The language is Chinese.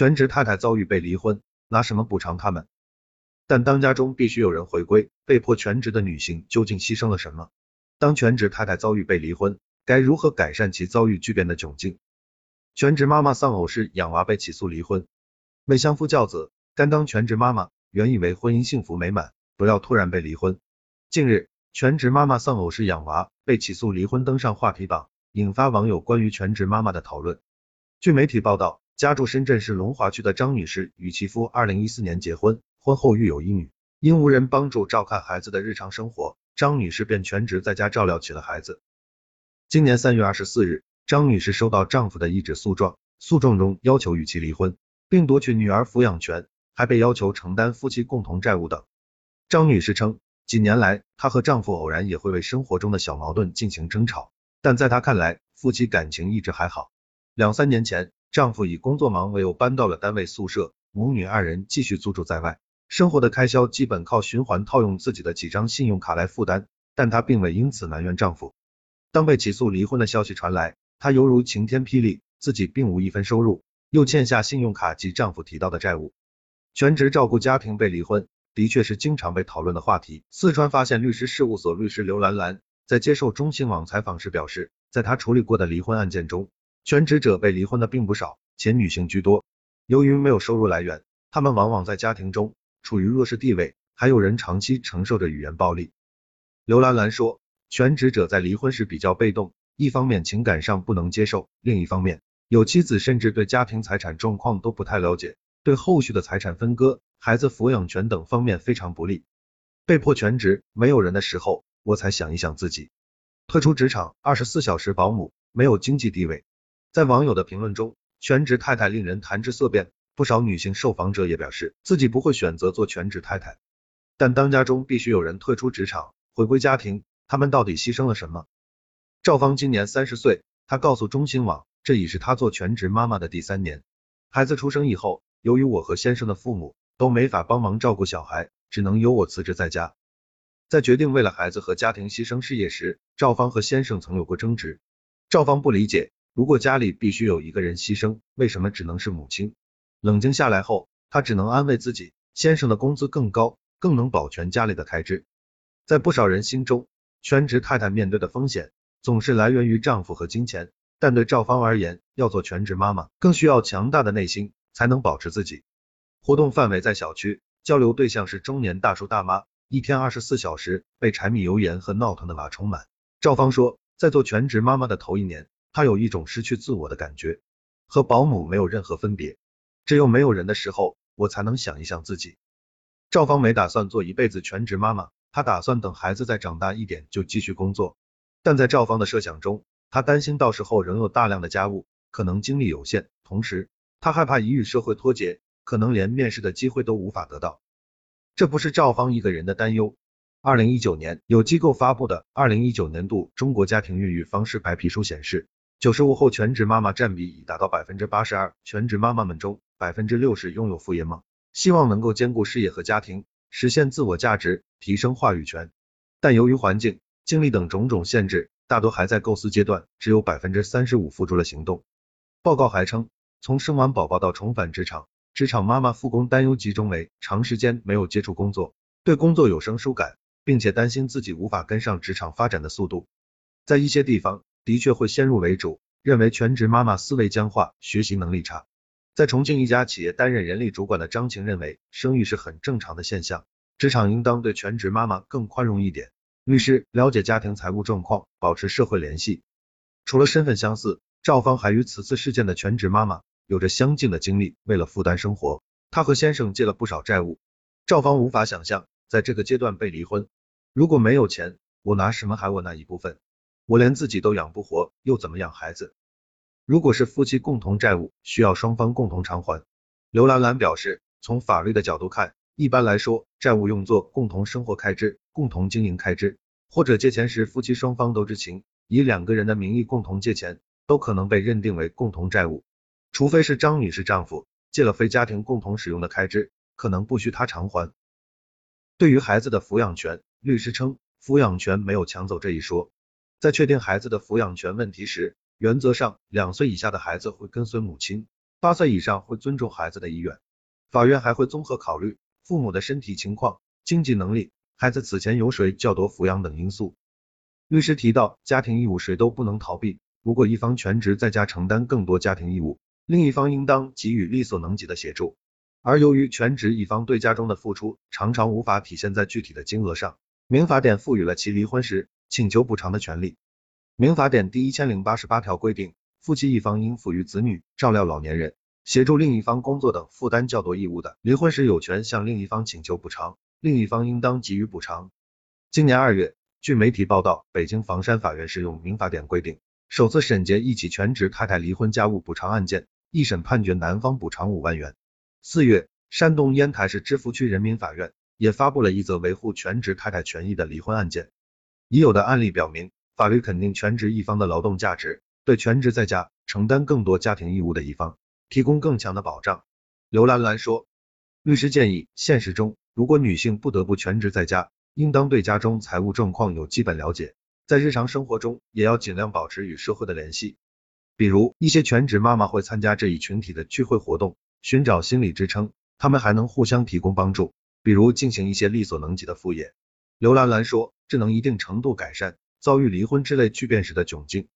全职太太遭遇被离婚，拿什么补偿他们？但当家中必须有人回归，被迫全职的女性究竟牺牲了什么？当全职太太遭遇被离婚，该如何改善其遭遇巨变的窘境？全职妈妈丧偶式养娃被起诉离婚，为相夫教子，甘当全职妈妈，原以为婚姻幸福美满，不料突然被离婚。近日，全职妈妈丧偶式养娃被起诉离婚登上话题榜，引发网友关于全职妈妈的讨论。据媒体报道，家住深圳市龙华区的张女士与其夫二零一四年结婚，婚后育有一女，因无人帮助照看孩子的日常生活，张女士便全职在家照料起了孩子。今年三月二十四日。张女士收到丈夫的一纸诉状，诉状中要求与其离婚，并夺取女儿抚养权，还被要求承担夫妻共同债务等。张女士称，几年来她和丈夫偶然也会为生活中的小矛盾进行争吵，但在她看来，夫妻感情一直还好。两三年前，丈夫以工作忙为由搬到了单位宿舍，母女二人继续租住在外，生活的开销基本靠循环套用自己的几张信用卡来负担，但她并未因此埋怨丈夫。当被起诉离婚的消息传来，她犹如晴天霹雳，自己并无一分收入，又欠下信用卡及丈夫提到的债务，全职照顾家庭被离婚，的确是经常被讨论的话题。四川发现律师事务所律师刘兰兰在接受中新网采访时表示，在她处理过的离婚案件中，全职者被离婚的并不少，且女性居多。由于没有收入来源，他们往往在家庭中处于弱势地位，还有人长期承受着语言暴力。刘兰兰说，全职者在离婚时比较被动。一方面情感上不能接受，另一方面有妻子甚至对家庭财产状况都不太了解，对后续的财产分割、孩子抚养权等方面非常不利。被迫全职，没有人的时候，我才想一想自己退出职场，二十四小时保姆，没有经济地位。在网友的评论中，全职太太令人谈之色变，不少女性受访者也表示自己不会选择做全职太太。但当家中必须有人退出职场，回归家庭，他们到底牺牲了什么？赵芳今年三十岁，她告诉中新网，这已是她做全职妈妈的第三年。孩子出生以后，由于我和先生的父母都没法帮忙照顾小孩，只能由我辞职在家。在决定为了孩子和家庭牺牲事业时，赵芳和先生曾有过争执。赵芳不理解，如果家里必须有一个人牺牲，为什么只能是母亲？冷静下来后，她只能安慰自己，先生的工资更高，更能保全家里的开支。在不少人心中，全职太太面对的风险。总是来源于丈夫和金钱，但对赵芳而言，要做全职妈妈，更需要强大的内心，才能保持自己。活动范围在小区，交流对象是中年大叔大妈，一天二十四小时被柴米油盐和闹腾的娃充满。赵芳说，在做全职妈妈的头一年，她有一种失去自我的感觉，和保姆没有任何分别。只有没有人的时候，我才能想一想自己。赵芳没打算做一辈子全职妈妈，她打算等孩子再长大一点就继续工作。但在赵芳的设想中，她担心到时候仍有大量的家务，可能精力有限，同时她害怕一与社会脱节，可能连面试的机会都无法得到。这不是赵芳一个人的担忧。二零一九年，有机构发布的二零一九年度中国家庭孕育方式白皮书显示，九十五后全职妈妈占比已达到百分之八十二，全职妈妈们中百分之六十拥有副业梦，希望能够兼顾事业和家庭，实现自我价值，提升话语权。但由于环境，精力等种种限制，大多还在构思阶段，只有百分之三十五付诸了行动。报告还称，从生完宝宝到重返职场，职场妈妈复工担忧集中为长时间没有接触工作，对工作有生疏感，并且担心自己无法跟上职场发展的速度。在一些地方，的确会先入为主，认为全职妈妈思维僵化，学习能力差。在重庆一家企业担任人力主管的张晴认为，生育是很正常的现象，职场应当对全职妈妈更宽容一点。律师了解家庭财务状况，保持社会联系。除了身份相似，赵芳还与此次事件的全职妈妈有着相近的经历。为了负担生活，她和先生借了不少债务。赵芳无法想象，在这个阶段被离婚，如果没有钱，我拿什么还我那一部分？我连自己都养不活，又怎么养孩子？如果是夫妻共同债务，需要双方共同偿还。刘兰兰表示，从法律的角度看。一般来说，债务用作共同生活开支、共同经营开支，或者借钱时夫妻双方都知情，以两个人的名义共同借钱，都可能被认定为共同债务。除非是张女士丈夫借了非家庭共同使用的开支，可能不需她偿还。对于孩子的抚养权，律师称，抚养权没有抢走这一说。在确定孩子的抚养权问题时，原则上两岁以下的孩子会跟随母亲，八岁以上会尊重孩子的意愿。法院还会综合考虑父母的身体情况、经济能力、孩子此前由谁较多抚养等因素。律师提到，家庭义务谁都不能逃避，如果一方全职在家承担更多家庭义务，另一方应当给予力所能及的协助。而由于全职一方对家中的付出常常无法体现在具体的金额上，民法典赋予了其离婚时请求补偿的权利。民法典第一千零八十八条规定，夫妻一方应抚育子女、照料老年人、协助另一方工作等负担较多义务的，离婚时有权向另一方请求补偿，另一方应当给予补偿。今年二月，据媒体报道，北京房山法院适用民法典规定，首次审结一起全职太太离婚家务补偿案件，一审判决男方补偿五万元。四月，山东烟台市芝罘区人民法院也发布了一则维护全职太太权益的离婚案件。已有的案例表明，法律肯定全职一方的劳动价值，对全职在家承担更多家庭义务的一方提供更强的保障。刘兰兰说，律师建议，现实中如果女性不得不全职在家，应当对家中财务状况有基本了解，在日常生活中也要尽量保持与社会的联系。比如，一些全职妈妈会参加这一群体的聚会活动。寻找心理支撑，他们还能互相提供帮助，比如进行一些力所能及的副业。刘兰兰说，这能一定程度改善遭遇离婚之类巨变时的窘境。